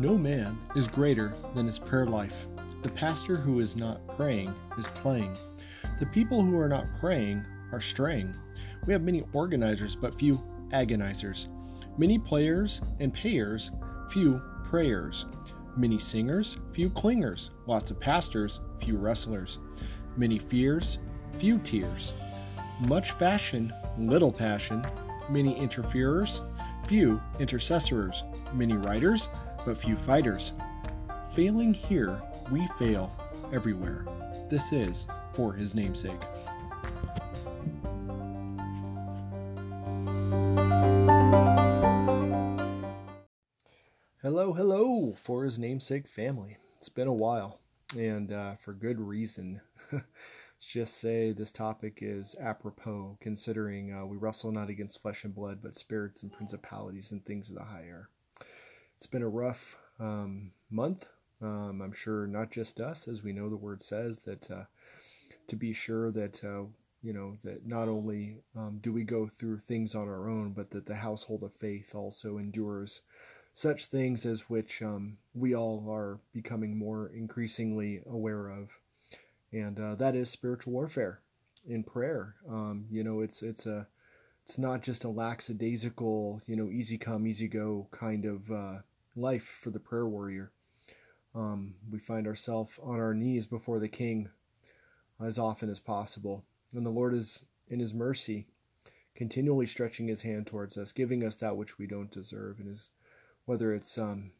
No man is greater than his prayer life. The pastor who is not praying is playing. The people who are not praying are straying. We have many organizers, but few agonizers. Many players and payers, few prayers. Many singers, few clingers. Lots of pastors, few wrestlers. Many fears, few tears. Much fashion, little passion. Many interferers, few intercessors. Many writers, but few fighters. Failing here, we fail everywhere. This is for his namesake. Hello, hello, for his namesake family. It's been a while, and uh, for good reason. Let's just say this topic is apropos, considering uh, we wrestle not against flesh and blood, but spirits and principalities and things of the high air. It's been a rough um, month. Um, I'm sure not just us, as we know the word says, that uh, to be sure that, uh, you know, that not only um, do we go through things on our own, but that the household of faith also endures such things as which um, we all are becoming more increasingly aware of. And uh, that is spiritual warfare in prayer. Um, you know, it's, it's a, it's not just a lackadaisical, you know, easy come, easy go kind of uh, life for the prayer warrior. Um, we find ourselves on our knees before the King as often as possible. And the Lord is, in His mercy, continually stretching His hand towards us, giving us that which we don't deserve, and is whether it's um,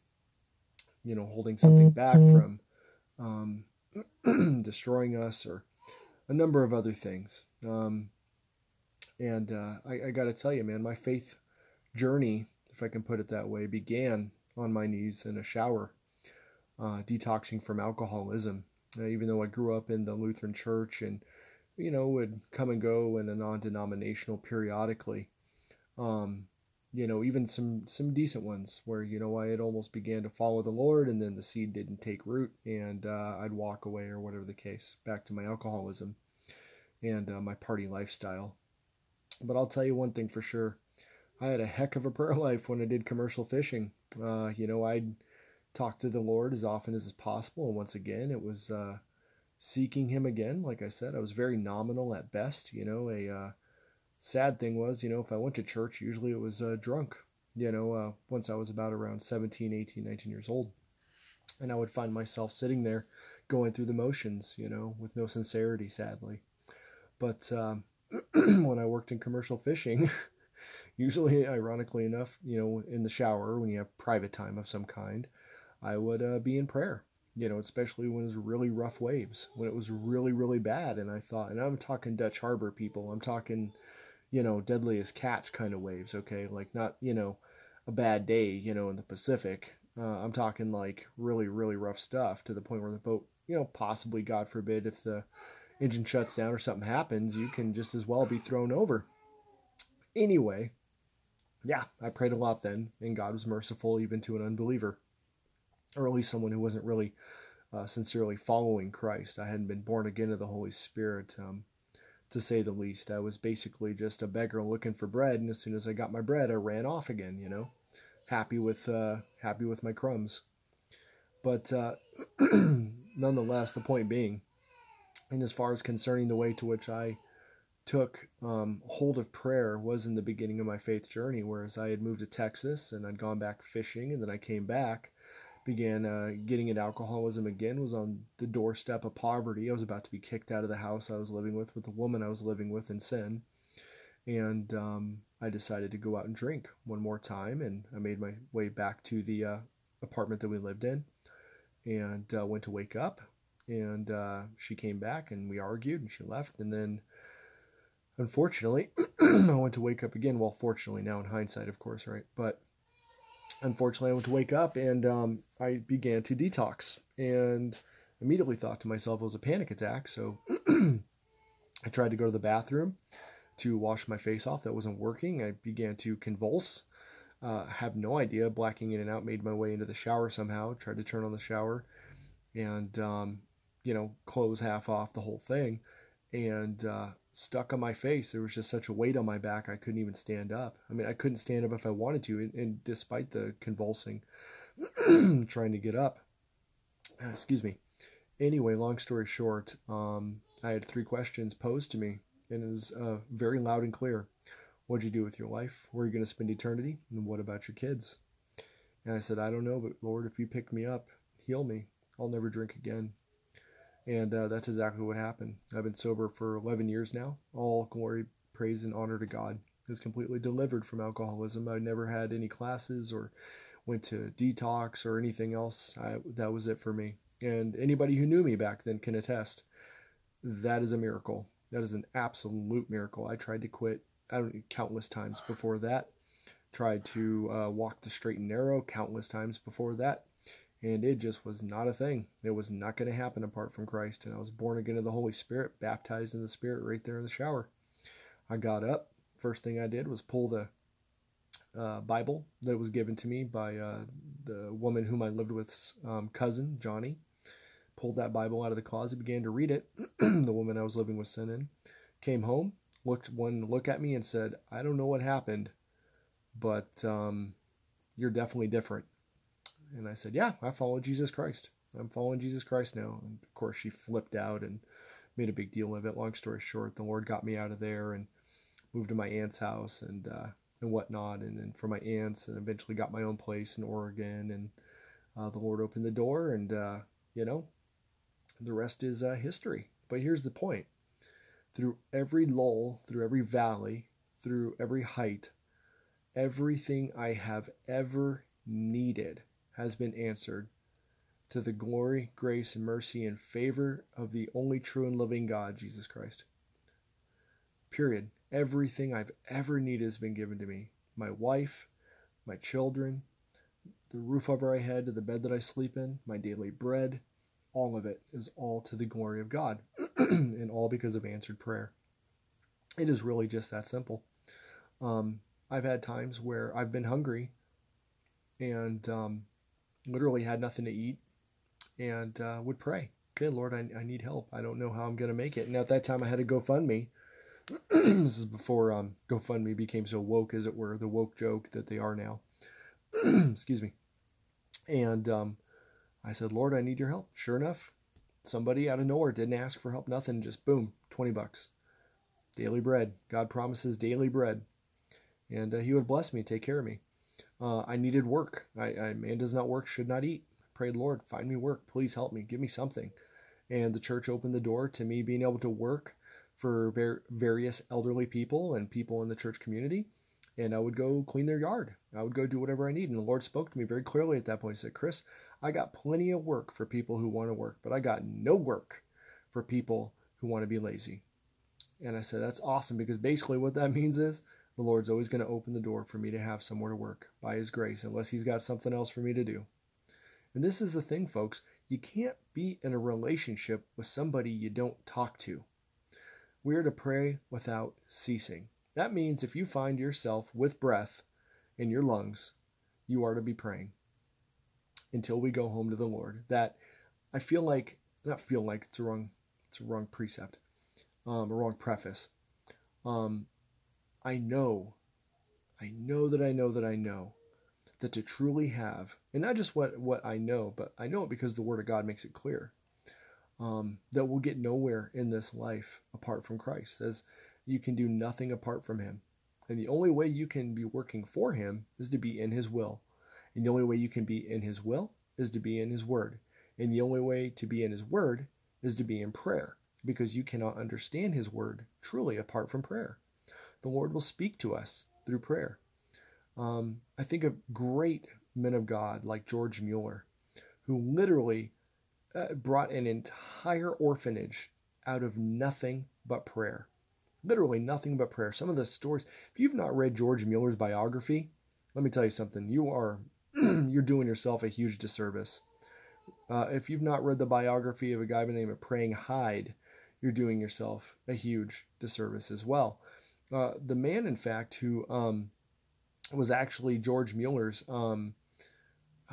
you know holding something back from um, destroying us or a number of other things. Um, and uh, I, I got to tell you, man, my faith journey, if I can put it that way, began on my knees in a shower, uh, detoxing from alcoholism. Uh, even though I grew up in the Lutheran church and, you know, would come and go in a non denominational periodically, um, you know, even some, some decent ones where, you know, I had almost began to follow the Lord and then the seed didn't take root and uh, I'd walk away or whatever the case, back to my alcoholism and uh, my party lifestyle. But I'll tell you one thing for sure. I had a heck of a prayer life when I did commercial fishing. Uh, you know, I'd talk to the Lord as often as possible. And once again, it was uh, seeking Him again. Like I said, I was very nominal at best. You know, a uh, sad thing was, you know, if I went to church, usually it was uh, drunk. You know, uh, once I was about around 17, 18, 19 years old. And I would find myself sitting there going through the motions, you know, with no sincerity, sadly. But um, when I worked in commercial fishing, usually, ironically enough, you know, in the shower when you have private time of some kind, I would uh, be in prayer. You know, especially when it was really rough waves, when it was really, really bad. And I thought, and I'm talking Dutch Harbor people, I'm talking, you know, deadliest catch kind of waves, okay? Like not, you know, a bad day, you know, in the Pacific. Uh, I'm talking like really, really rough stuff to the point where the boat, you know, possibly, God forbid, if the engine shuts down or something happens, you can just as well be thrown over. Anyway, yeah, I prayed a lot then, and God was merciful even to an unbeliever, or at least someone who wasn't really uh, sincerely following Christ. I hadn't been born again of the Holy Spirit, um, to say the least. I was basically just a beggar looking for bread, and as soon as I got my bread, I ran off again. You know, happy with uh, happy with my crumbs. But uh, nonetheless, the point being, and as far as concerning the way to which I took um, hold of prayer was in the beginning of my faith journey, whereas I had moved to Texas and I'd gone back fishing, and then I came back, began uh, getting into alcoholism again, was on the doorstep of poverty. I was about to be kicked out of the house I was living with, with the woman I was living with in sin, and um, I decided to go out and drink one more time, and I made my way back to the uh, apartment that we lived in, and uh, went to wake up, and uh, she came back, and we argued, and she left, and then unfortunately, I went to wake up again. Well, fortunately, now in hindsight, of course, right? But unfortunately, I went to wake up and um, I began to detox and immediately thought to myself it was a panic attack. So I tried to go to the bathroom to wash my face off. That wasn't working. I began to convulse. Uh, have no idea. Blacking in and out. Made my way into the shower somehow. Tried to turn on the shower, and um, you know, close half off the whole thing, and uh, stuck on my face. There was just such a weight on my back, I couldn't even stand up. I mean, I couldn't stand up if I wanted to, and, and despite the convulsing. trying to get up. Uh, excuse me. Anyway, long story short, um, I had three questions posed to me, and it was uh, very loud and clear. What'd you do with your life? Where are you going to spend eternity? And what about your kids? And I said, I don't know, but Lord, if you pick me up, heal me. I'll never drink again. And uh, that's exactly what happened. I've been sober for 11 years now. All glory, praise, and honor to God. Is completely delivered from alcoholism. I never had any classes or went to detox or anything else. I, that was it for me. And anybody who knew me back then can attest. That is a miracle. That is an absolute miracle. I tried to quit I don't countless times before that. Tried to uh, walk the straight and narrow countless times before that and it just was not a thing. It was not going to happen apart from Christ. And I was born again of the Holy Spirit, baptized in the Spirit right there in the shower. I got up. First thing I did was pull the uh, Bible that was given to me by uh, the woman whom I lived with's um, cousin, Johnny. Pulled that Bible out of the closet, began to read it. the woman I was living with sent in. Came home, looked one look at me, and said, "I don't know what happened, but um, you're definitely different." And I said, Yeah, I follow Jesus Christ. I'm following Jesus Christ now. And of course, she flipped out and made a big deal of it. Long story short, the Lord got me out of there and moved to my aunt's house and uh, and whatnot. And then for my aunts, and eventually got my own place in Oregon. And uh, the Lord opened the door, and uh, you know, the rest is uh, history. But here's the point: through every lull, through every valley, through every height, everything I have ever needed has been answered to the glory, grace, and mercy and favor of the only true and living God, Jesus Christ. Period. Everything I've ever needed has been given to me. My wife, my children, the roof over my head, the bed that I sleep in, my daily bread, all of it is all to the glory of God, and all because of answered prayer. It is really just that simple. Um, I've had times where I've been hungry, and um, literally had nothing to eat and uh, would pray. Okay, Lord, I, I need help. I don't know how I'm going to make it. And at that time, I had a GoFundMe. this is before um, GoFundMe became so woke, as it were, the woke joke that they are now. Excuse me. And um, I said, Lord, I need your help. Sure enough, somebody out of nowhere didn't ask for help, nothing, just boom, 20 bucks. Daily bread. God promises daily bread. And uh, He would bless me, take care of me. Uh, I needed work. I, I, man does not work, should not eat. Prayed, Lord, find me work. Please help me. Give me something. And the church opened the door to me being able to work for ver- various elderly people and people in the church community. And I would go clean their yard. I would go do whatever I need. And the Lord spoke to me very clearly at that point. He said, Chris, I got plenty of work for people who want to work, but I got no work for people who want to be lazy. And I said, that's awesome because basically what that means is the Lord's always going to open the door for me to have somewhere to work by His grace, unless He's got something else for me to do. And this is the thing, folks. You can't be in a relationship with somebody you don't talk to. We are to pray without ceasing. That means if you find yourself with breath in your lungs, you are to be praying until we go home to the Lord. That I feel like, not feel like it's a wrong, it's a wrong precept, um, a wrong preface. Um, I know, I know that I know that I know that to truly have, and not just what, what I know, but I know it because the Word of God makes it clear, um, that we'll get nowhere in this life apart from Christ. Says you can do nothing apart from Him. And the only way you can be working for Him is to be in His will. And the only way you can be in His will is to be in His Word. And the only way to be in His Word is to be in prayer, because you cannot understand His Word truly apart from prayer the Lord will speak to us through prayer. Um, I think of great men of God like George Mueller, who literally uh, brought an entire orphanage out of nothing but prayer. Literally nothing but prayer. Some of the stories, if you've not read George Mueller's biography, let me tell you something. You are you're doing yourself a huge disservice. Uh, if you've not read the biography of a guy by the name of Praying Hyde, you're doing yourself a huge disservice as well. Uh, the man, in fact, who um, was actually George Mueller's, um,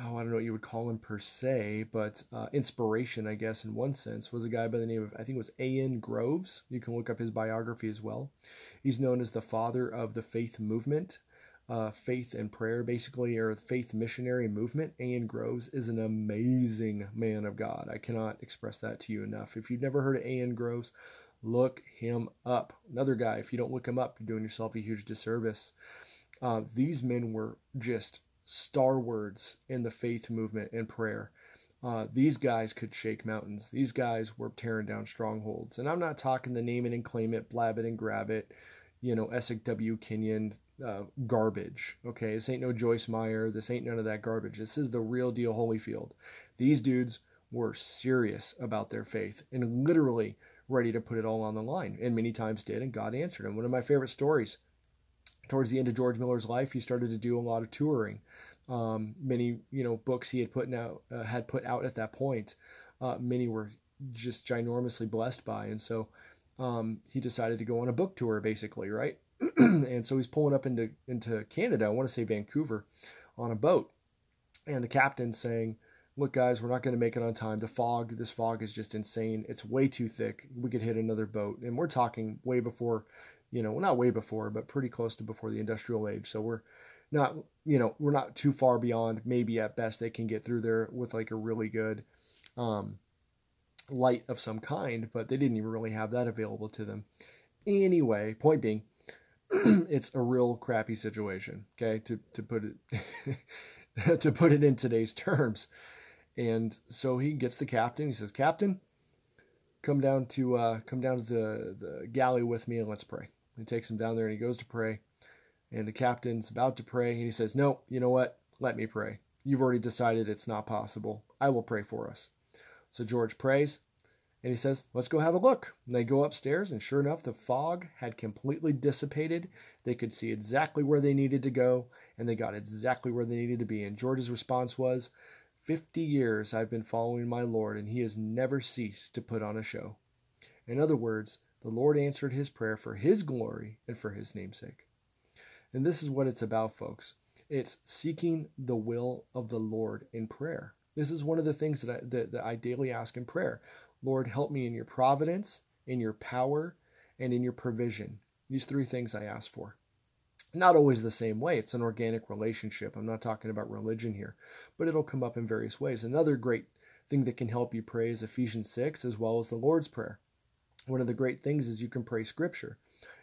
oh, I don't know what you would call him per se, but uh, inspiration, I guess, in one sense, was a guy by the name of, I think it was A.N. Groves. You can look up his biography as well. He's known as the father of the faith movement. uh, faith and prayer, basically, or faith missionary movement, A.N. Groves is an amazing man of God. I cannot express that to you enough. If you've never heard of A.N. Groves, look him up. Another guy, if you don't look him up, you're doing yourself a huge disservice. Uh, these men were just star words in the faith movement and prayer. Uh, these guys could shake mountains. These guys were tearing down strongholds. And I'm not talking the name it and claim it, blab it and grab it, you know, Essek W. Kenyon uh, garbage. Okay, this ain't no Joyce Meyer. This ain't none of that garbage. This is the real deal Holyfield. These dudes were serious about their faith and literally ready to put it all on the line, and many times did, and God answered him. One of my favorite stories towards the end of George Mueller's life, he started to do a lot of touring. Um, many, you know, books he had put out uh, had put out at that point. Uh, many were just ginormously blessed by, and so um, he decided to go on a book tour, basically, right? and so he's pulling up into into Canada. I want to say Vancouver, on a boat, and the captain saying, "Look, guys, we're not going to make it on time. The fog, this fog is just insane. It's way too thick. We could hit another boat, and we're talking way before you know, well, not way before, but pretty close to before the industrial age. So we're not, you know, we're not too far beyond. Maybe at best they can get through there with like a really good um, light of some kind, but they didn't even really have that available to them. Anyway, point being, it's a real crappy situation. Okay, to to put it to put it in today's terms. And so he gets the captain. He says, "Captain, come down to uh, come down to the the galley with me and let's pray." He takes him down there and he goes to pray. And the captain's about to pray. And he says, No, you know what? Let me pray. You've already decided it's not possible. I will pray for us. So George prays and he says, Let's go have a look. And they go upstairs, and sure enough, the fog had completely dissipated. They could see exactly where they needed to go, and they got exactly where they needed to be. And George's response was, Fifty years I've been following my Lord, and he has never ceased to put on a show. In other words, the Lord answered his prayer for his glory and for his namesake. And this is what it's about, folks. It's seeking the will of the Lord in prayer. This is one of the things that I, that, that I daily ask in prayer. Lord, help me in your providence, in your power, and in your provision. These three things I ask for. Not always the same way. It's an organic relationship. I'm not talking about religion here, but it'll come up in various ways. Another great thing that can help you pray is Ephesians 6 as well as the Lord's Prayer one of the great things is you can pray scripture.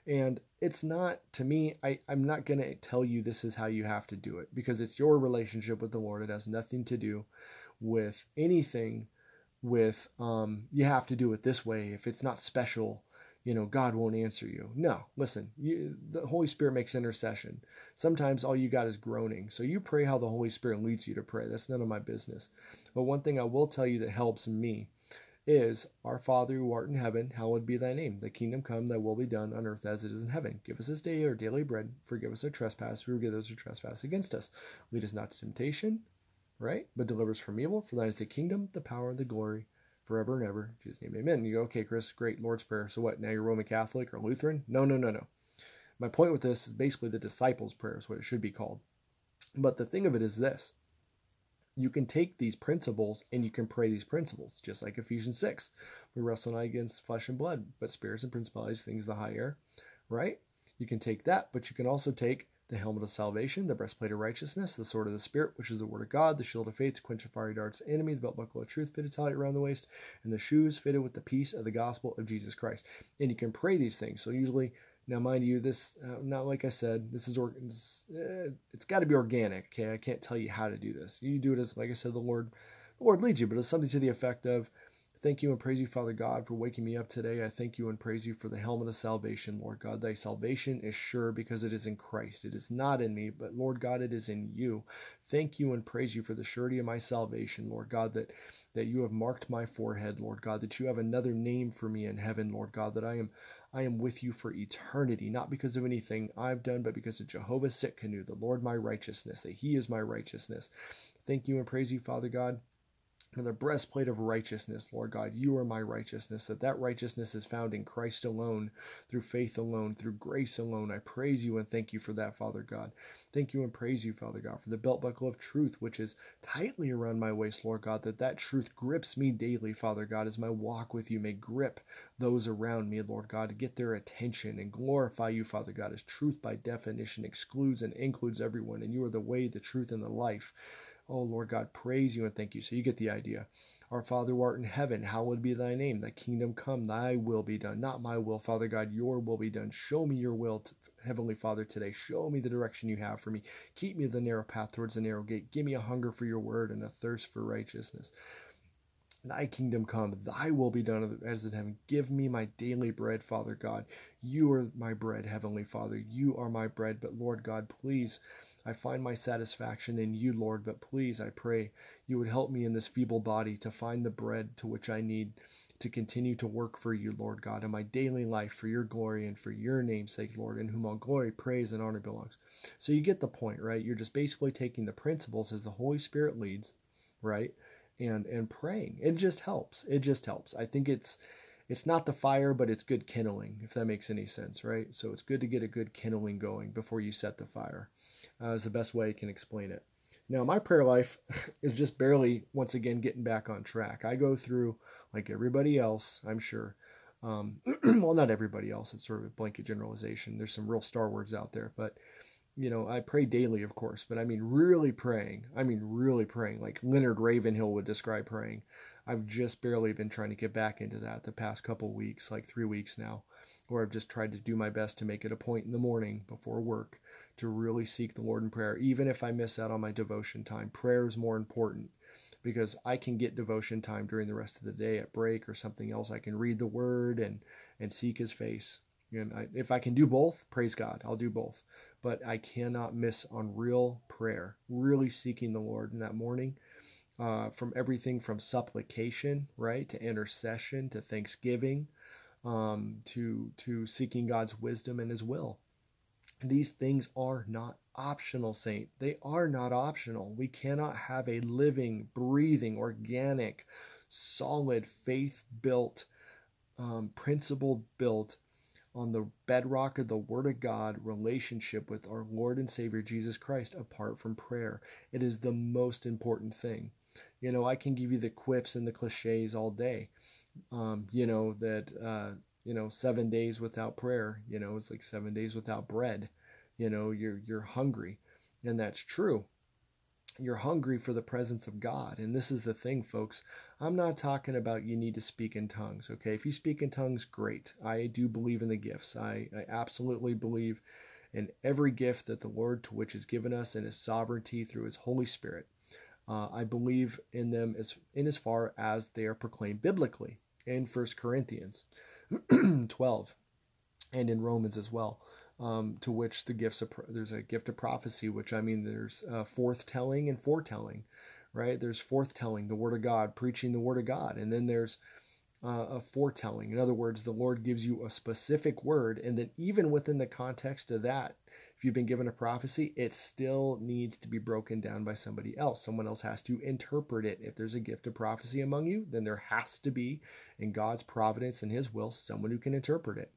And it's not, to me, I, I'm not going to tell you this is how you have to do it because it's your relationship with the Lord. It has nothing to do with anything with, um, you have to do it this way. If it's not special, you know, God won't answer you. No, listen, you, the Holy Spirit makes intercession. Sometimes all you got is groaning. So you pray how the Holy Spirit leads you to pray. That's none of my business. But one thing I will tell you that helps me is Our Father who art in heaven, hallowed be thy name. Thy kingdom come, thy will be done on earth as it is in heaven. Give us this day our daily bread. Forgive us our trespass. We forgive those who trespass against us. Lead us not to temptation, right? But deliver us from evil. For thine is the kingdom, the power, and the glory forever and ever. Jesus' name, amen. You go, okay, Chris, great, Lord's Prayer. So what? Now you're Roman Catholic or Lutheran? No, no, no, no. My point with this is basically the disciples' prayer is what it should be called. But the thing of it is this you can take these principles and you can pray these principles, just like Ephesians 6. We wrestle not against flesh and blood, but spirits and principalities, things of the high air, right? You can take that, but you can also take the helmet of salvation, the breastplate of righteousness, the sword of the Spirit, which is the word of God, the shield of faith to quench the fiery darts of enemy, the belt buckle of truth fitted tightly around the waist, and the shoes fitted with the peace of the gospel of Jesus Christ. And you can pray these things. So usually now, mind you, this uh, not like I said, this is or it's, uh, it's got to be organic. Okay, I can't tell you how to do this. You do it as, like I said, the Lord, the Lord leads you. But it's something to the effect of, "Thank you and praise you, Father God, for waking me up today. I thank you and praise you for the helmet of salvation, Lord God. Thy salvation is sure because it is in Christ. It is not in me, but Lord God, it is in you. Thank you and praise you for the surety of my salvation, Lord God, that that you have marked my forehead, Lord God, that you have another name for me in heaven, Lord God, that I am I am with you for eternity, not because of anything I've done, but because of Jehovah Tsidkenu, the Lord my righteousness, that he is my righteousness. Thank you and praise you, Father God, and the breastplate of righteousness, Lord God. You are my righteousness, that that righteousness is found in Christ alone, through faith alone, through grace alone. I praise you and thank you for that, Father God. Thank you and praise you, Father God, for the belt buckle of truth, which is tightly around my waist, Lord God, that that truth grips me daily, Father God, as my walk with you may grip those around me, Lord God, to get their attention and glorify you, Father God, as truth by definition excludes and includes everyone, and you are the way, the truth, and the life. Oh, Lord God, praise you and thank you. So you get the idea. Our Father who art in heaven, hallowed be thy name. Thy kingdom come, thy will be done. Not my will, Father God, your will be done. Show me your will, Heavenly Father, today. Show me the direction you have for me. Keep me the narrow path towards the narrow gate. Give me a hunger for your word and a thirst for righteousness. Thy kingdom come, thy will be done as in heaven. Give me my daily bread, Father God. You are my bread, Heavenly Father. You are my bread. But Lord God, please I find my satisfaction in you, Lord, but please, I pray, you would help me in this feeble body to find the bread to which I need to continue to work for you, Lord God, in my daily life for your glory and for your name's sake, Lord, in whom all glory, praise, and honor belongs. So you get the point, right? You're just basically taking the principles as the Holy Spirit leads, right? And and praying. It just helps. It just helps. I think it's it's not the fire, but it's good kindling, if that makes any sense, right? So it's good to get a good kindling going before you set the fire uh, is the best way I can explain it. Now, my prayer life is just barely, once again, getting back on track. I go through, like everybody else, I'm sure. Um, well, not everybody else. It's sort of a blanket generalization. There's some real star words out there, but you know, I pray daily, of course. But I mean, really praying. I mean, really praying, like Leonard Ravenhill would describe praying. I've just barely been trying to get back into that the past couple weeks, like three weeks now, where I've just tried to do my best to make it a point in the morning before work to really seek the Lord in prayer, even if I miss out on my devotion time. Prayer is more important because I can get devotion time during the rest of the day at break or something else. I can read the Word and and seek His face. And I, if I can do both, praise God, I'll do both. But I cannot miss on real prayer, really seeking the Lord in that morning. Uh, from everything from supplication, right, to intercession, to thanksgiving, um, to to seeking God's wisdom and His will. These things are not optional, saint. They are not optional. We cannot have a living, breathing, organic, solid, faith built, um, principle built on the bedrock of the Word of God relationship with our Lord and Savior Jesus Christ apart from prayer. It is the most important thing. You know, I can give you the quips and the cliches all day. Um, you know, that uh, you know, seven days without prayer, you know, it's like seven days without bread. You know, you're you're hungry. And that's true. You're hungry for the presence of God. And this is the thing, folks. I'm not talking about you need to speak in tongues, okay? If you speak in tongues, great. I do believe in the gifts. I, I absolutely believe in every gift that the Lord to which is given us in his sovereignty through his Holy Spirit. Uh, I believe in them as in as far as they are proclaimed biblically in First Corinthians. 12 and in Romans as well. Um, to which the gifts of there's a gift of prophecy, which I mean there's uh, forthtelling and foretelling, right? There's forthtelling, the word of God, preaching the word of God, and then there's uh, a foretelling. In other words, the Lord gives you a specific word, and then even within the context of that, if you've been given a prophecy, it still needs to be broken down by somebody else. Someone else has to interpret it. If there's a gift of prophecy among you, then there has to be, in God's providence and His will, someone who can interpret it.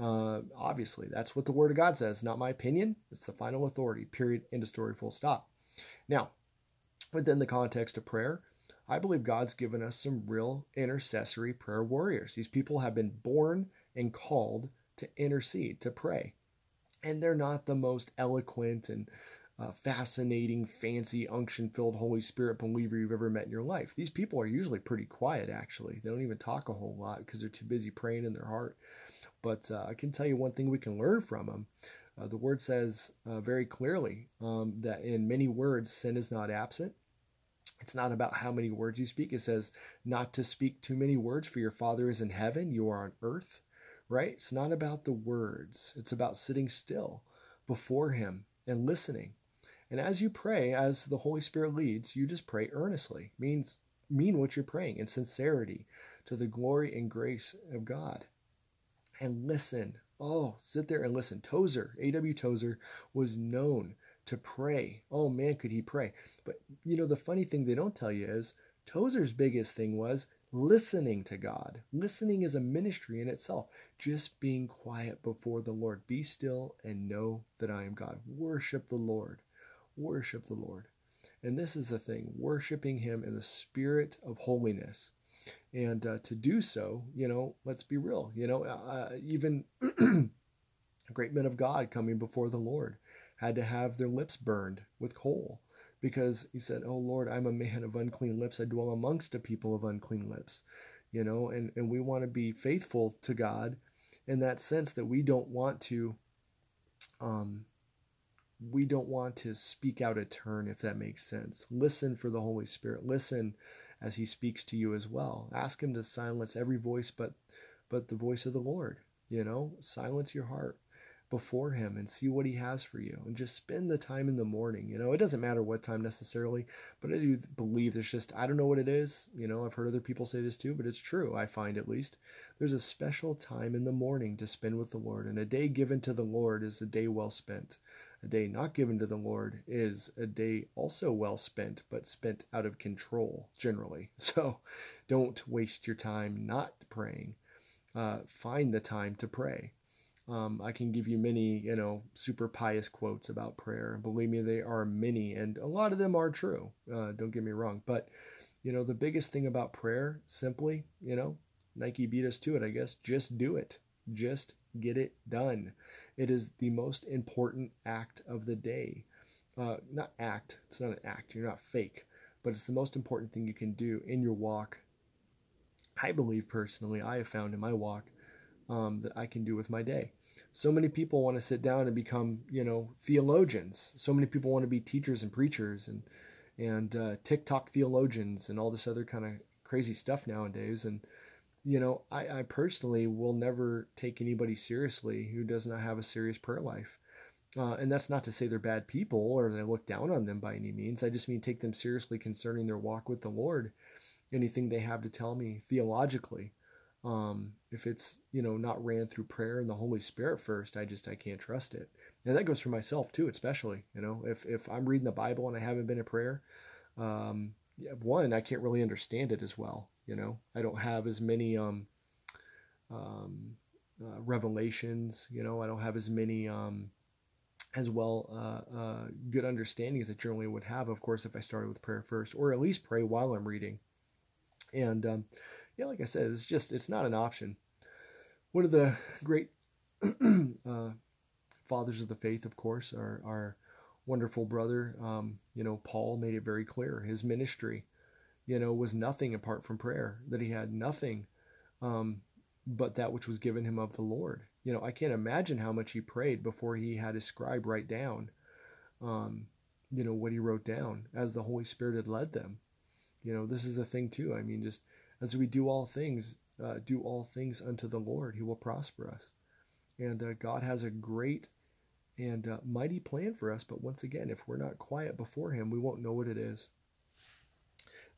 Uh, obviously, that's what the Word of God says. Not my opinion. It's the final authority. Period. End of story. Full stop. Now, within the context of prayer, I believe God's given us some real intercessory prayer warriors. These people have been born and called to intercede, to pray. And they're not the most eloquent and uh, fascinating, fancy, unction filled Holy Spirit believer you've ever met in your life. These people are usually pretty quiet, actually. They don't even talk a whole lot because they're too busy praying in their heart. But uh, I can tell you one thing we can learn from them. Uh, the word says uh, very clearly um, that in many words, sin is not absent. It's not about how many words you speak. It says not to speak too many words, for your Father is in heaven, you are on earth, right? It's not about the words, it's about sitting still before Him and listening. And as you pray, as the Holy Spirit leads, you just pray earnestly. Means mean what you're praying in sincerity to the glory and grace of God and listen. Oh, sit there and listen. Tozer, A.W. Tozer, was known to pray. Oh man, could he pray. But you know, the funny thing they don't tell you is Tozer's biggest thing was listening to God. Listening is a ministry in itself. Just being quiet before the Lord. Be still and know that I am God. Worship the Lord. Worship the Lord. And this is the thing worshiping Him in the spirit of holiness. And uh, to do so, you know, let's be real, you know, uh, even great men of God coming before the Lord had to have their lips burned with coal because he said, Oh Lord, I'm a man of unclean lips. I dwell amongst a people of unclean lips. You know, and, and we want to be faithful to God in that sense that we don't want to um we don't want to speak out a turn if that makes sense. Listen for the Holy Spirit. Listen as he speaks to you as well. Ask him to silence every voice but but the voice of the Lord. You know, silence your heart before him and see what he has for you and just spend the time in the morning you know? It doesn't matter what time necessarily but i do believe there's just i don't know what it is you know? I've heard other people say this too but it's true i find at least. There's a special time in the morning to spend with the lord and a day given to the lord is a day well spent. A day not given to the lord is a day also well spent but spent out of control generally. So don't waste your time not praying. Uh, find the time to pray um, I can give you many, you know, super pious quotes about prayer. Believe me, they are many, and a lot of them are true. Uh, don't get me wrong. But, you know, the biggest thing about prayer, simply, you know, Nike beat us to it, I guess. Just do it. Just get it done. It is the most important act of the day. Uh, not act, it's not an act, you're not fake, but it's the most important thing you can do in your walk. I believe personally, I have found in my walk um, that I can do with my day. So many people want to sit down and become, you know, theologians. So many people want to be teachers and preachers and and uh, TikTok theologians and all this other kind of crazy stuff nowadays. And you know, I, I personally will never take anybody seriously who does not have a serious prayer life. Uh, and that's not to say they're bad people or that I look down on them by any means. I just mean take them seriously concerning their walk with the Lord. Anything they have to tell me theologically um, if it's you know not ran through prayer and the Holy Spirit first, I just I can't trust it. And that goes for myself too, especially you know if if I'm reading the Bible and I haven't been in prayer, um, one I can't really understand it as well. You know I don't have as many um, um, uh, revelations. You know I don't have as many um, as well uh, uh, good understanding as I generally would have. Of course, if I started with prayer first, or at least pray while I'm reading, and um, yeah, like I said, it's just it's not an option. One of the great uh, fathers of the faith, of course, our our wonderful brother, um, you know, Paul made it very clear. His ministry, you know, was nothing apart from prayer. That he had nothing um, but that which was given him of the Lord. You know, I can't imagine how much he prayed before he had his scribe write down, um, you know, what he wrote down as the Holy Spirit had led them. You know, this is the thing too. I mean, just as we do all things, uh, do all things unto the Lord, He will prosper us. And uh, God has a great and uh, mighty plan for us. But once again, if we're not quiet before Him, we won't know what it is.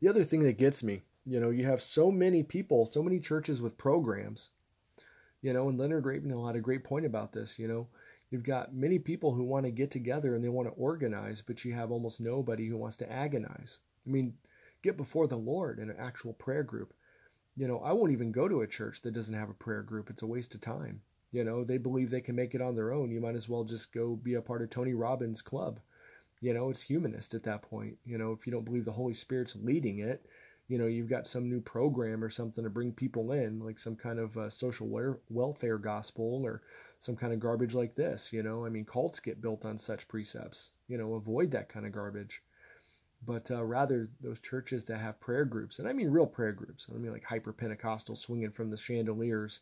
The other thing that gets me, you know, you have so many people, so many churches with programs, you know, and Leonard Ravenhill had a great point about this, you know. You've got many people who want to get together and they want to organize, but you have almost nobody who wants to agonize. I mean, get before the Lord in an actual prayer group. You know, I won't even go to a church that doesn't have a prayer group. It's a waste of time. You know, they believe they can make it on their own. You might as well just go be a part of Tony Robbins' club. You know, it's humanist at that point. You know, if you don't believe the Holy Spirit's leading it, you know, you've got some new program or something to bring people in, like some kind of uh, social welfare gospel or some kind of garbage like this. You know, I mean, cults get built on such precepts. You know, avoid that kind of garbage but uh, rather those churches that have prayer groups, and I mean real prayer groups. I mean like hyper Pentecostal swinging from the chandeliers,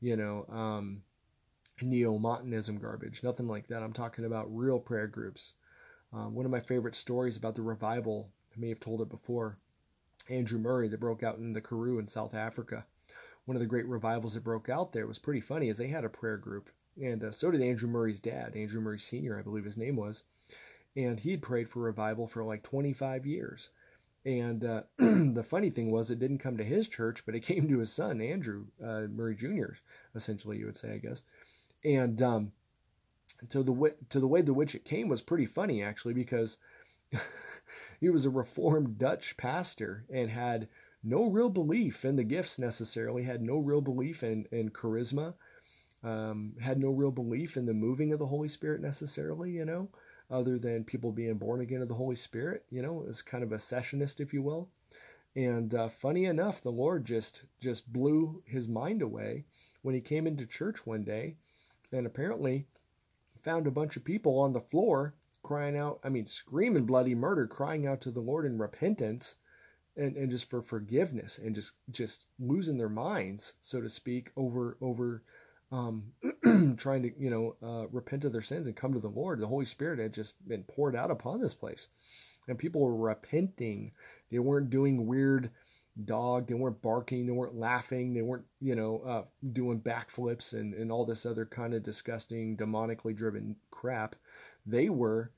you know, um, neo Montanism garbage, nothing like that. I'm talking about real prayer groups. Um, one of my favorite stories about the revival, I may have told it before, Andrew Murray that broke out in the Karoo in South Africa. One of the great revivals that broke out there was pretty funny, as they had a prayer group, and uh, so did Andrew Murray's dad, Andrew Murray Sr., I believe his name was and he'd prayed for revival for like 25 years. And uh, the funny thing was, it didn't come to his church, but it came to his son, Andrew uh, Murray Jr., essentially, you would say, I guess. And um, to the way, to the way the which it came was pretty funny, actually, because he was a reformed Dutch pastor and had no real belief in the gifts necessarily, had no real belief in, in charisma, um, had no real belief in the moving of the Holy Spirit necessarily, you know, other than people being born again of the Holy Spirit, you know, as kind of a cessationist, if you will. And uh, funny enough, the Lord just just blew his mind away when he came into church one day, and apparently found a bunch of people on the floor crying out, I mean, screaming bloody murder, crying out to the Lord in repentance and, and just for forgiveness and just just losing their minds, so to speak, over over um, trying to you know uh, repent of their sins and come to the Lord. The Holy Spirit had just been poured out upon this place, and people were repenting. They weren't doing weird dog. They weren't barking. They weren't laughing. They weren't, you know, uh, doing backflips and, and all this other kind of disgusting, demonically driven crap. They were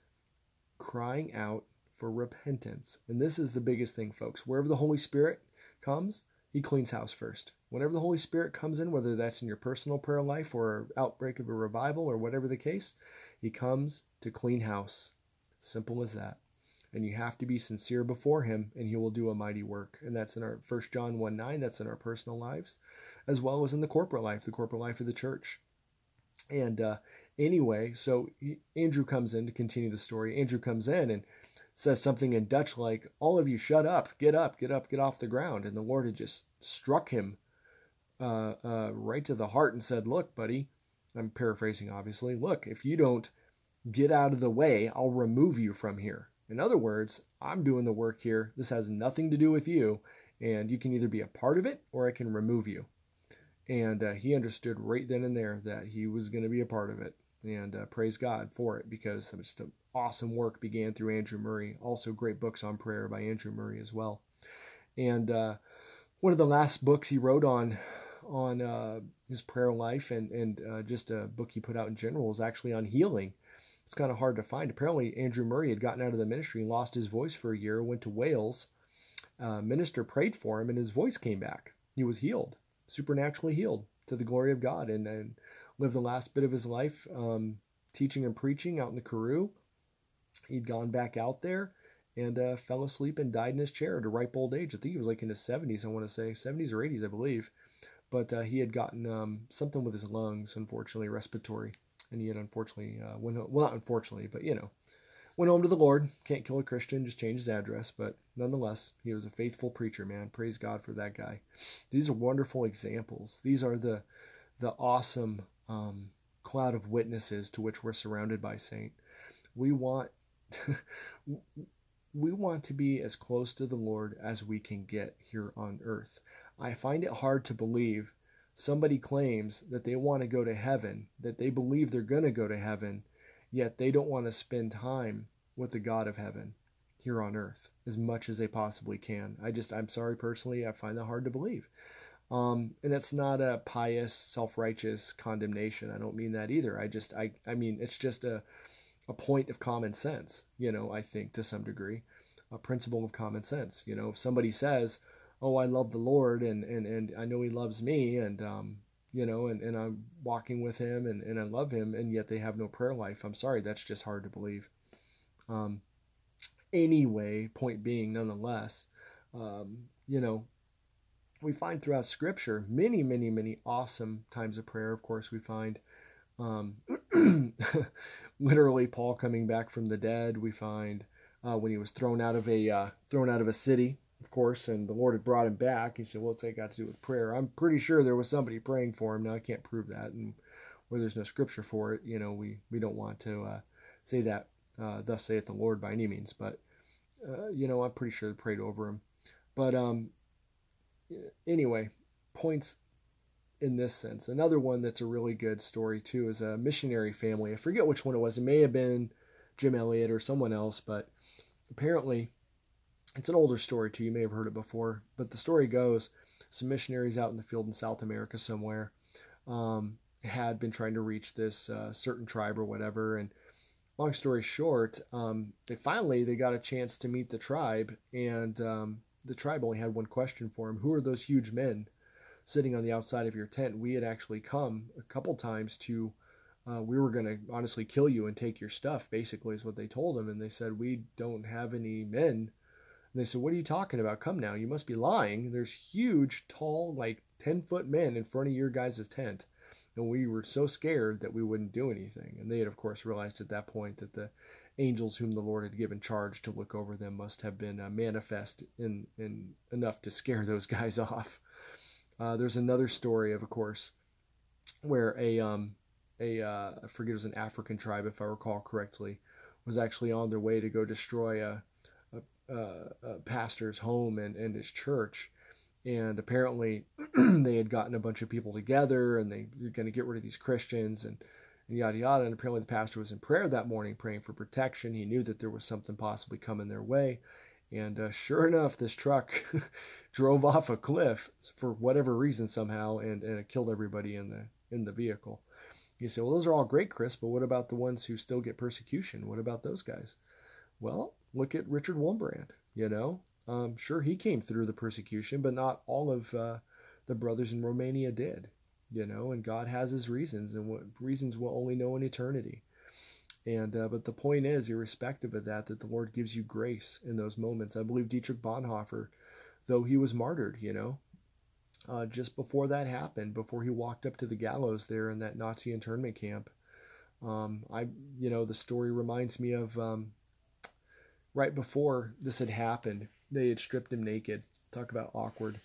crying out for repentance. And this is the biggest thing, folks. Wherever the Holy Spirit comes, he cleans house first. Whenever the Holy Spirit comes in, whether that's in your personal prayer life or outbreak of a revival or whatever the case, he comes to clean house. Simple as that. And you have to be sincere before him, and he will do a mighty work. And that's in our First John 1 9, that's in our personal lives, as well as in the corporate life, the corporate life of the church. And uh, anyway, so Andrew comes in to continue the story. Andrew comes in and says something in Dutch like, All of you, shut up, get up, get up, get off the ground. And the Lord had just struck him uh, uh, right to the heart and said, Look, buddy, I'm paraphrasing obviously, look, if you don't get out of the way, I'll remove you from here. In other words, I'm doing the work here. This has nothing to do with you. And you can either be a part of it or I can remove you. And uh, he understood right then and there that he was going to be a part of it. And uh, praise God for it because just awesome work began through Andrew Murray. Also, great books on prayer by Andrew Murray as well. And uh, one of the last books he wrote on on uh, his prayer life and and uh, just a book he put out in general was actually on healing. It's kind of hard to find. Apparently, Andrew Murray had gotten out of the ministry and lost his voice for a year. Went to Wales. Uh, minister prayed for him, and his voice came back. He was healed supernaturally healed to the glory of God and, and lived the last bit of his life um, teaching and preaching out in the Karoo. He'd gone back out there and uh, fell asleep and died in his chair at a ripe old age. I think he was like in his 70s, I want to say, 70s or 80s, I believe. But uh, he had gotten um, something with his lungs, unfortunately, respiratory. And he had unfortunately, uh, went, well, not unfortunately, but you know, went home to the Lord. Can't kill a Christian, just change his address. But nonetheless, he was a faithful preacher, man. Praise God for that guy. These are wonderful examples. These are the the awesome um, cloud of witnesses to which we're surrounded by saint. We want we want to be as close to the Lord as we can get here on earth. I find it hard to believe somebody claims that they want to go to heaven, that they believe they're going to go to heaven, yet they don't want to spend time with the God of heaven here on earth as much as they possibly can. I just, I'm sorry personally, I find that hard to believe. Um, and it's not a pious, self-righteous condemnation. I don't mean that either. I just, I, I mean, it's just a, a point of common sense, you know, I think to some degree, a principle of common sense. You know, if somebody says, oh, I love the Lord and, and, and I know he loves me and, um, you know, and, and I'm walking with him and, and I love him, and yet they have no prayer life. I'm sorry, that's just hard to believe. Um, anyway, point being, nonetheless, um, you know, we find throughout Scripture many, many, many awesome times of prayer. Of course, we find um, literally Paul coming back from the dead. We find uh, when he was thrown out of a uh, thrown out of a city of course, and the Lord had brought him back. He said, well, "What's that got to do with prayer?" I'm pretty sure there was somebody praying for him. Now I can't prove that, and where there's no scripture for it, you know, we we don't want to uh, say that. Uh, Thus saith the Lord by any means, but uh, you know, I'm pretty sure they prayed over him. But um, anyway, points in this sense. Another one that's a really good story too is a missionary family. I forget which one it was. It may have been Jim Elliot or someone else, but apparently it's an older story too. You may have heard it before, but the story goes: some missionaries out in the field in South America somewhere um, had been trying to reach this uh, certain tribe or whatever, and long story short, um, they finally they got a chance to meet the tribe, and um, the tribe only had one question for him: Who are those huge men sitting on the outside of your tent? We had actually come a couple times to uh, we were going to honestly kill you and take your stuff, basically, is what they told him. And they said, We don't have any men. And they said, What are you talking about? Come now, you must be lying. There's huge, tall, like 10 foot men in front of your guys' tent. And we were so scared that we wouldn't do anything. And they had, of course, realized at that point that the angels whom the Lord had given charge to look over them must have been uh, manifest in, in enough to scare those guys off. Uh, there's another story of, course, where a um, a uh, I forget it was an African tribe, if I recall correctly, was actually on their way to go destroy a pastor's home and, and his church. And apparently, they had gotten a bunch of people together, and they were going to get rid of these Christians, and, and yada yada. And apparently, the pastor was in prayer that morning, praying for protection. He knew that there was something possibly coming their way, and uh, sure enough, this truck drove off a cliff for whatever reason somehow, and, and it killed everybody in the in the vehicle. You say, well, those are all great, Chris, but what about the ones who still get persecution? What about those guys? Well, look at Richard Wurmbrand. You know, um, sure he came through the persecution, but not all of uh, the brothers in Romania did. You know, and God has His reasons, and what reasons we'll only know in eternity. And uh, but the point is, irrespective of that, that the Lord gives you grace in those moments. I believe Dietrich Bonhoeffer, though he was martyred, you know, uh, just before that happened, before he walked up to the gallows there in that Nazi internment camp. Um, I, you know, the story reminds me of um, right before this had happened, they had stripped him naked. Talk about awkward.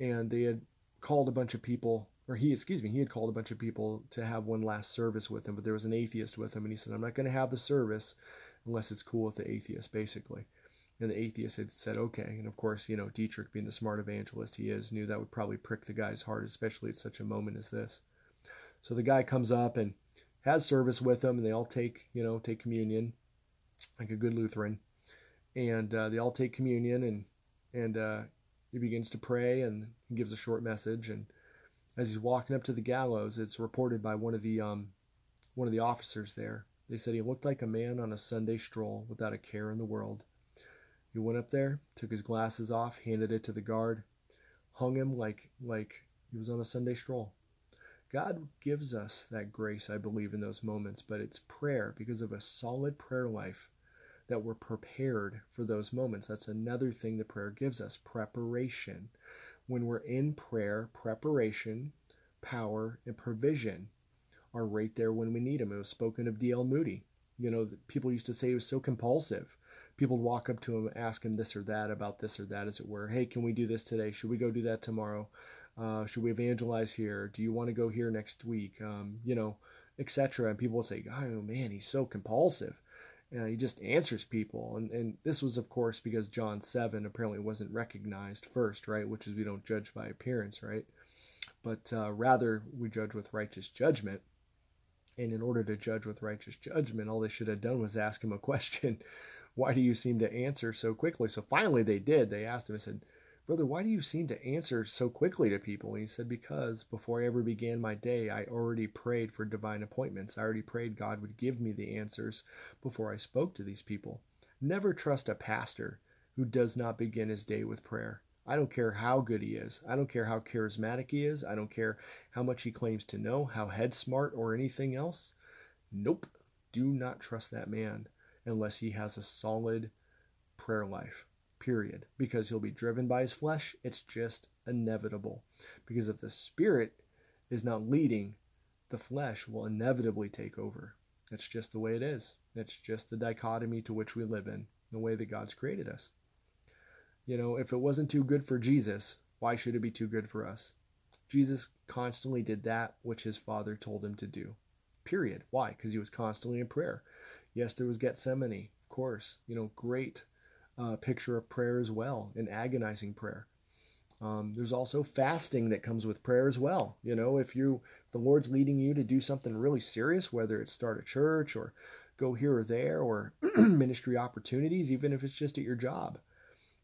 And they had called a bunch of people, or he, excuse me, he had called a bunch of people to have one last service with him, but there was an atheist with him, and he said, I'm not going to have the service unless it's cool with the atheist, basically. And the atheist had said, okay. And of course, you know, Dietrich, being the smart evangelist he is, knew that would probably prick the guy's heart, especially at such a moment as this. So the guy comes up and has service with them, and they all take, you know, take communion, like a good Lutheran. And uh, they all take communion, and and uh, he begins to pray, and he gives a short message. And as he's walking up to the gallows, it's reported by one of the um, one of the officers there. They said he looked like a man on a Sunday stroll without a care in the world. He went up there, took his glasses off, handed it to the guard, hung him like like he was on a Sunday stroll. God gives us that grace, I believe, in those moments, but it's prayer because of a solid prayer life that we're prepared for those moments. That's another thing the prayer gives us preparation. When we're in prayer, preparation, power, and provision are right there when we need them. It was spoken of D.L. Moody. You know, people used to say he was so compulsive people would walk up to him ask him this or that about this or that, as it were. Hey, can we do this today? Should we go do that tomorrow? Uh, should we evangelize here? Do you want to go here next week? Um, you know, etc. And people will say, oh man, he's so compulsive. Uh, he just answers people. And, and this was, of course, because John 7 apparently wasn't recognized first, right? Which is we don't judge by appearance, right? But uh, rather we judge with righteous judgment. And in order to judge with righteous judgment, all they should have done was ask him a question why do you seem to answer so quickly? So finally they did. They asked him, and said, Brother, why do you seem to answer so quickly to people? And he said, Because before I ever began my day, I already prayed for divine appointments. I already prayed God would give me the answers before I spoke to these people. Never trust a pastor who does not begin his day with prayer. I don't care how good he is. I don't care how charismatic he is. I don't care how much he claims to know, how head smart, or anything else. Nope. Do not trust that man unless he has a solid prayer life, period. Because he'll be driven by his flesh. It's just inevitable. Because if the spirit is not leading, the flesh will inevitably take over. It's just the way it is. It's just the dichotomy to which we live in, the way that God's created us. You know, if it wasn't too good for Jesus, why should it be too good for us? Jesus constantly did that which his Father told him to do. Period. Why? Because he was constantly in prayer. Yes, there was Gethsemane, of course. You know, great uh, picture of prayer as well, an agonizing prayer. Um, there's also fasting that comes with prayer as well. You know, if you the Lord's leading you to do something really serious, whether it's start a church or go here or there or ministry opportunities, even if it's just at your job,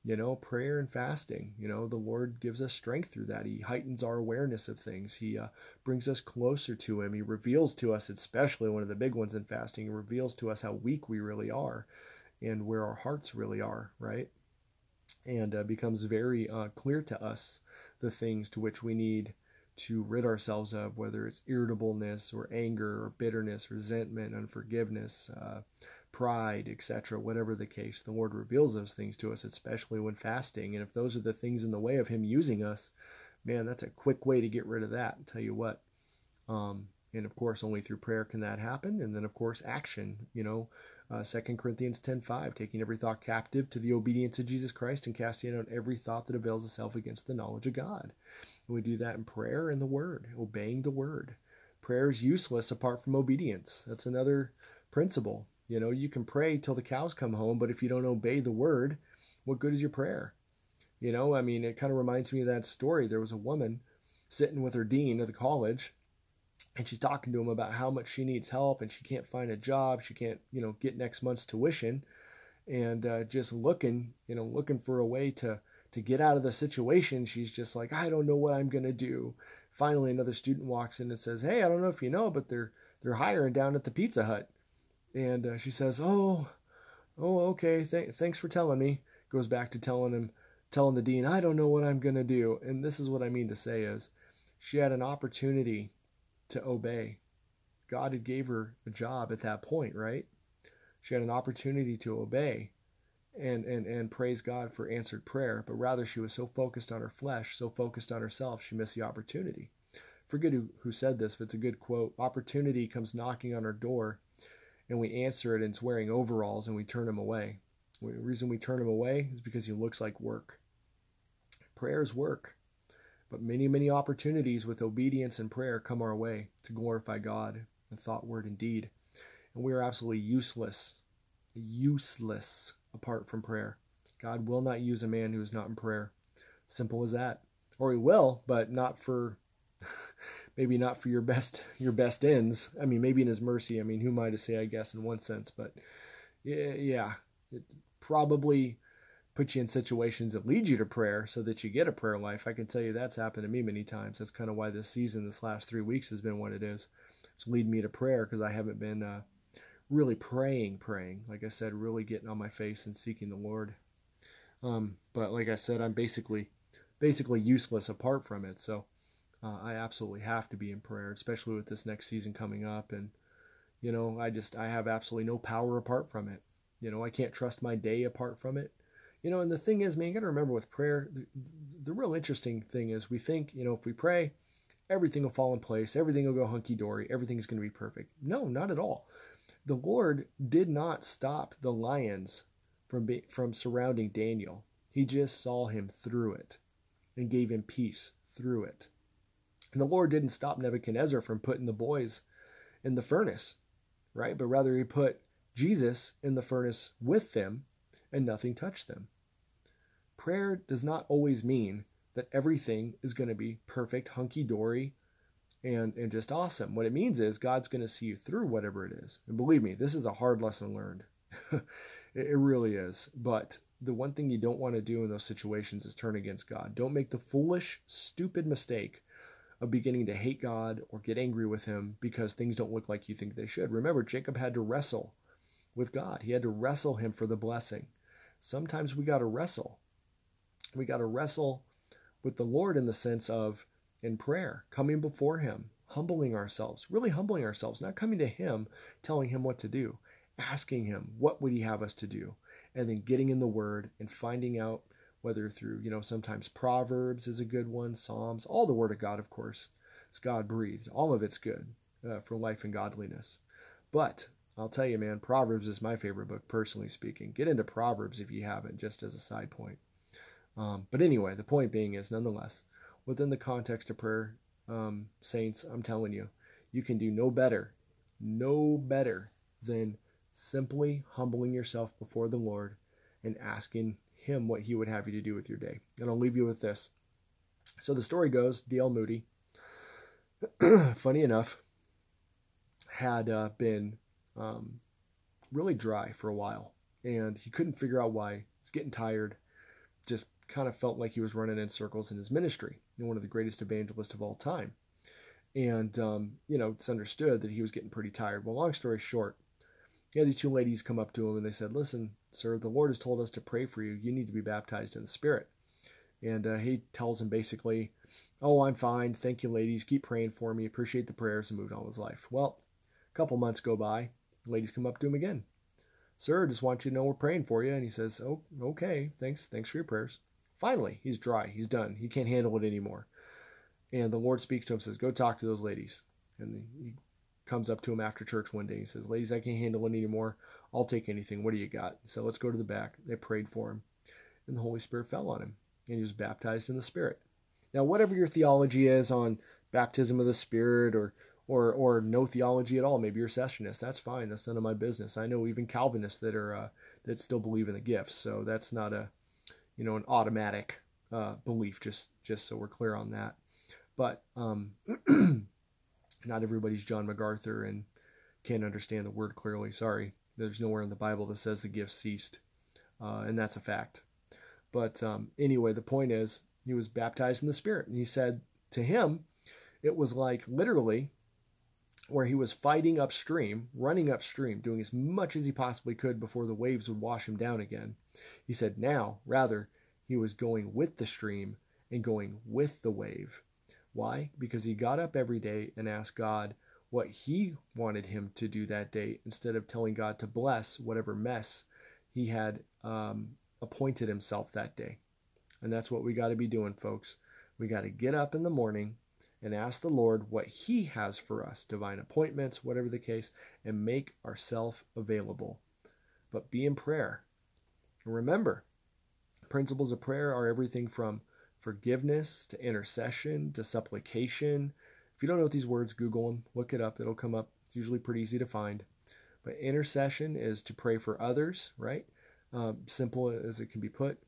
you know, prayer and fasting. You know, the Lord gives us strength through that. He heightens our awareness of things. He uh, brings us closer to Him. He reveals to us, especially one of the big ones in fasting, He reveals to us how weak we really are and where our hearts really are, right? And uh, becomes very uh, clear to us the things to which we need to rid ourselves of, whether it's irritableness or anger or bitterness, resentment, unforgiveness, uh, pride, etc., whatever the case. The Lord reveals those things to us, especially when fasting. And if those are the things in the way of Him using us, man, that's a quick way to get rid of that. I'll tell you what. Um, and of course, only through prayer can that happen. And then, of course, action. You know, uh, 2 Corinthians 10.5, taking every thought captive to the obedience of Jesus Christ and casting out every thought that avails itself against the knowledge of God. And we do that in prayer and the Word, obeying the Word. Prayer is useless apart from obedience. That's another principle. You know, you can pray till the cows come home, but if you don't obey the Word, what good is your prayer? You know, I mean, it kind of reminds me of that story. There was a woman sitting with her dean of the college and she's talking to him about how much she needs help and she can't find a job. She can't you know get next month's tuition. And uh, just looking you know looking for a way to to get out of the situation she's just like i don't know what i'm going to do. Finally another student walks in and says hey i don't know if you know but they're they're hiring down at the pizza hut. And uh, she says oh oh okay Th- thanks for telling me. Goes back to telling him telling the dean i don't know what i'm going to do. And this is what i mean to say is she had an opportunity to obey. God had gave her a job at that point, right? She had an opportunity to obey and, and, and praise God for answered prayer, but rather she was so focused on her flesh, so focused on herself, she missed the opportunity. Forget who, who said this, but it's a good quote. Opportunity comes knocking on our door, and we answer it, and it's wearing overalls, and we turn him away. The reason we turn him away is because he looks like work. Prayer is work. But many, many opportunities with obedience and prayer come our way to glorify God in thought, word, and deed. And we are absolutely useless, useless apart from prayer. God will not use a man who is not in prayer. Simple as that. Or he will, but not for maybe not for your best your best ends. I mean, maybe in his mercy. I mean, who am I to say? I guess in one sense, but yeah, it probably put you in situations that lead you to prayer so that you get a prayer life. I can tell you that's happened to me many times. That's kind of why this season, this last three weeks, has been what it is. It's lead me to prayer because I haven't been uh, really praying, praying. Like I said, really getting on my face and seeking the Lord. Um, but like I said, I'm basically basically useless apart from it. So uh, I absolutely have to be in prayer, especially with this next season coming up. And you know, I just I have absolutely no power apart from it. You know, I can't trust my day apart from it. You know, and the thing is, man, you got to remember with prayer, the, the real interesting thing is we think, you know, if we pray, everything will fall in place, everything will go hunky dory, everything's going to be perfect. No, not at all. The Lord did not stop the lions from be, from surrounding Daniel. He just saw him through it and gave him peace through it. And the Lord didn't stop Nebuchadnezzar from putting the boys in the furnace, right? But rather he put Jesus in the furnace with them and nothing touched them. Prayer does not always mean that everything is going to be perfect, hunky dory, and, and just awesome. What it means is God's going to see you through whatever it is. And believe me, this is a hard lesson learned. it, it really is. But the one thing you don't want to do in those situations is turn against God. Don't make the foolish, stupid mistake of beginning to hate God or get angry with Him because things don't look like you think they should. Remember, Jacob had to wrestle with God, he had to wrestle Him for the blessing sometimes we got to wrestle. We got to wrestle with the Lord in the sense of in prayer, coming before Him, humbling ourselves, really humbling ourselves, not coming to Him, telling Him what to do, asking Him, what would He have us to do? And then getting in the Word and finding out whether through, you know, sometimes Proverbs is a good one, Psalms, all the Word of God, of course. It's God breathed. All of it's good uh, for life and godliness. But I'll tell you, man, Proverbs is my favorite book, personally speaking. Get into Proverbs if you haven't, just as a side point. Um, but anyway, the point being is, nonetheless, within the context of prayer, um, saints, I'm telling you, you can do no better, no better than simply humbling yourself before the Lord and asking Him what He would have you to do with your day. And I'll leave you with this. So the story goes D.L. Moody, funny enough, had uh, been um, really dry for a while, and he couldn't figure out why. He's getting tired. Just kind of felt like he was running in circles in his ministry. You know, one of the greatest evangelists of all time. And um, you know, it's understood that he was getting pretty tired. Well, long story short, he had these two ladies come up to him and they said, "Listen, sir, the Lord has told us to pray for you. You need to be baptized in the Spirit." And uh, he tells him basically, Oh, I'm fine. Thank you, ladies. Keep praying for me. Appreciate the prayers and moved on with his life. Well, a couple months go by. Ladies come up to him again. Sir, just want you to know we're praying for you. And he says, Oh, okay. Thanks. Thanks for your prayers. Finally, he's dry. He's done. He can't handle it anymore. And the Lord speaks to him, says, Go talk to those ladies. And he comes up to him after church one day. He says, Ladies, I can't handle it anymore. I'll take anything. What do you got? So let's go to the back. They prayed for him. And the Holy Spirit fell on him. And he was baptized in the Spirit. Now, whatever your theology is on baptism of the Spirit or or or no theology at all, maybe you're cessationist. That's fine. That's none of my business. I know even Calvinists that are uh, that still believe in the gifts. So that's not a you know an automatic uh, belief. Just just so we're clear on that. But um, not everybody's John MacArthur and can't understand the word clearly. Sorry, there's nowhere in the Bible that says the gifts ceased, uh, and that's a fact. But um, anyway, the point is he was baptized in the Spirit, and he said to him, it was like literally where he was fighting upstream, running upstream, doing as much as he possibly could before the waves would wash him down again. He said now, rather, he was going with the stream and going with the wave. Why? Because he got up every day and asked God what he wanted him to do that day instead of telling God to bless whatever mess he had um, appointed himself that day. And that's what we got to be doing, folks. We got to get up in the morning and ask the Lord what He has for us, divine appointments, whatever the case, and make ourselves available. But be in prayer. Remember, principles of prayer are everything from forgiveness to intercession to supplication. If you don't know what these words, Google them, look it up, it'll come up. It's usually pretty easy to find. But intercession is to pray for others, right? Um, simple as it can be put.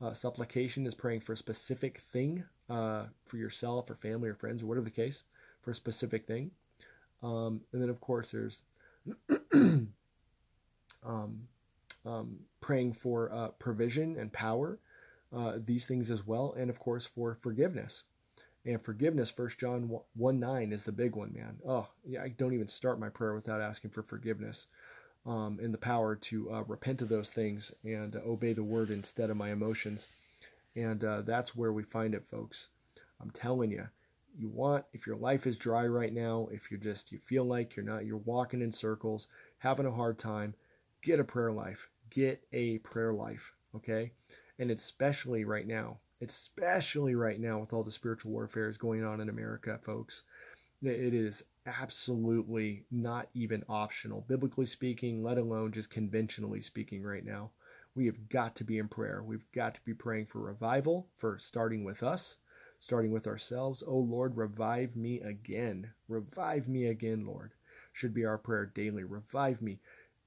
Uh, supplication is praying for a specific thing uh, for yourself or family or friends or whatever the case for a specific thing. Um, and then, of course, there's um, um, praying for uh, provision and power, uh, these things as well. And, of course, for forgiveness. And forgiveness, First John 1 9 is the big one, man. Oh, yeah, I don't even start my prayer without asking for forgiveness um, and the power to uh, repent of those things and obey the word instead of my emotions. And uh, that's where we find it, folks. I'm telling you, you want, if your life is dry right now, if you're just, you feel like you're not, you're walking in circles, having a hard time, get a prayer life. Get a prayer life, okay? And especially right now, especially right now with all the spiritual warfare is going on in America, folks. It is absolutely not even optional, biblically speaking, let alone just conventionally speaking, right now. We have got to be in prayer. We've got to be praying for revival, for starting with us, starting with ourselves. Oh Lord, revive me again. Revive me again, Lord. Should be our prayer daily. Revive me.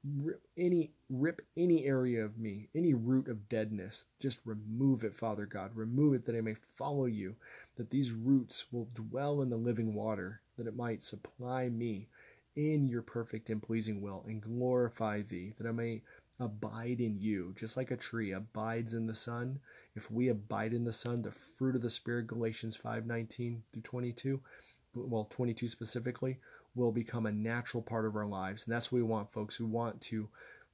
Rip any rip any area of me, any root of deadness. Just remove it, Father God. Remove it that I may follow you, that these roots will dwell in the living water, that it might supply me in your perfect and pleasing will and glorify thee, that I may abide in you, just like a tree abides in the sun. If we abide in the Son, the fruit of the Spirit, Galatians 5 19 through 22, well, 22 specifically, will become a natural part of our lives. And that's what we want, folks. We want to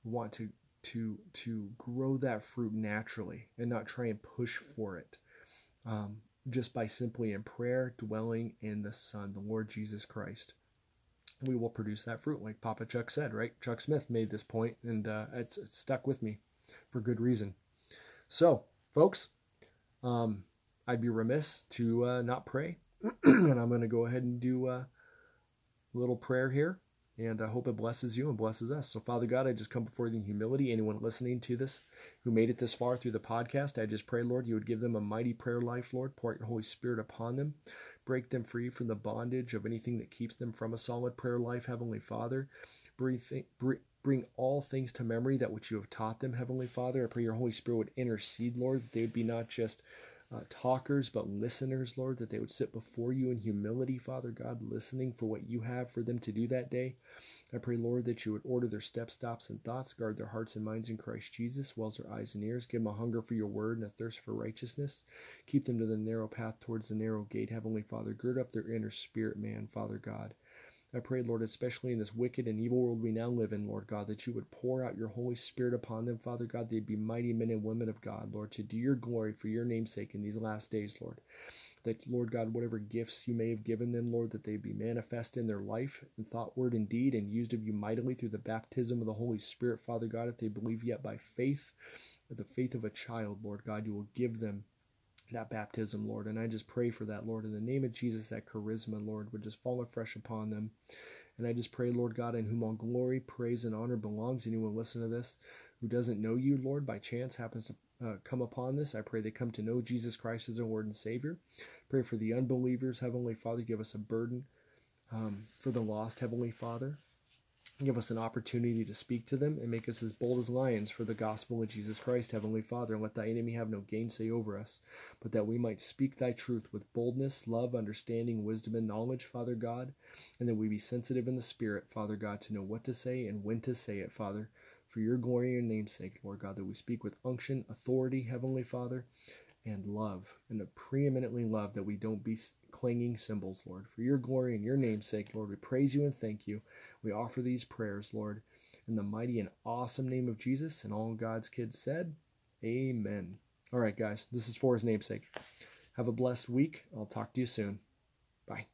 want to to to grow that fruit naturally and not try and push for it. Um, just by simply in prayer, dwelling in the Son, the Lord Jesus Christ we will produce that fruit, like Papa Chuck said, right? Chuck Smith made this point, and uh, it's, it's, stuck with me for good reason. So, folks, um, I'd be remiss to uh, not pray, and I'm going to go ahead and do uh, a little prayer here, and I hope it blesses you and blesses us. So, Father God, I just come before you in humility. Anyone listening to this who made it this far through the podcast, I just pray, Lord, you would give them a mighty prayer life, Lord. Pour your Holy Spirit upon them break them free from the bondage of anything that keeps them from a solid prayer life, Heavenly Father. Bring, all things to memory that which you have taught them, Heavenly Father. I pray your Holy Spirit would intercede, Lord, that they would be not just uh, talkers, but listeners, Lord, that they would sit before you in humility, Father God, listening for what you have for them to do that day. I pray, Lord, that you would order their steps, stops, and thoughts, guard their hearts and minds in Christ Jesus, wells their eyes and ears, give them a hunger for your word and a thirst for righteousness. Keep them to the narrow path towards the narrow gate, Heavenly Father. Gird up their inner spirit, man, Father God. I pray, Lord, especially in this wicked and evil world we now live in, Lord God, that you would pour out your Holy Spirit upon them, Father God. They'd be mighty men and women of God, Lord, to do your glory for your name's sake in these last days, Lord that, Lord God, whatever gifts you may have given them, Lord, that they be manifest in their life in thought, word, and deed, and used of you mightily through the baptism of the Holy Spirit, Father God, if they believe yet by faith, the faith of a child, Lord God, you will give them that baptism, Lord. And I just pray for that, Lord, in the name of Jesus, that charisma, Lord, would just fall afresh upon them. And I just pray, Lord God, in whom all glory, praise, and honor belongs. Anyone listen to this who doesn't know you, Lord, by chance happens to uh, come upon this, I pray they come to know Jesus Christ as their Lord and Savior. Pray for the unbelievers, Heavenly Father, give us a burden um, for the lost, Heavenly Father. Give us an opportunity to speak to them and make us as bold as lions for the gospel of Jesus Christ, Heavenly Father. And let thy enemy have no gainsay over us, but that we might speak thy truth with boldness, love, understanding, wisdom, and knowledge, Father God. And that we be sensitive in the Spirit, Father God, to know what to say and when to say it, Father. For your glory and your namesake, Lord God, that we speak with unction, authority, Heavenly Father, and love, and a preeminently love that we don't be clanging cymbals, Lord. For your glory and your namesake, Lord, we praise you and thank you. We offer these prayers, Lord, in the mighty and awesome name of Jesus. And all God's kids said, Amen. All right, guys, this is for his namesake. Have a blessed week. I'll talk to you soon. Bye.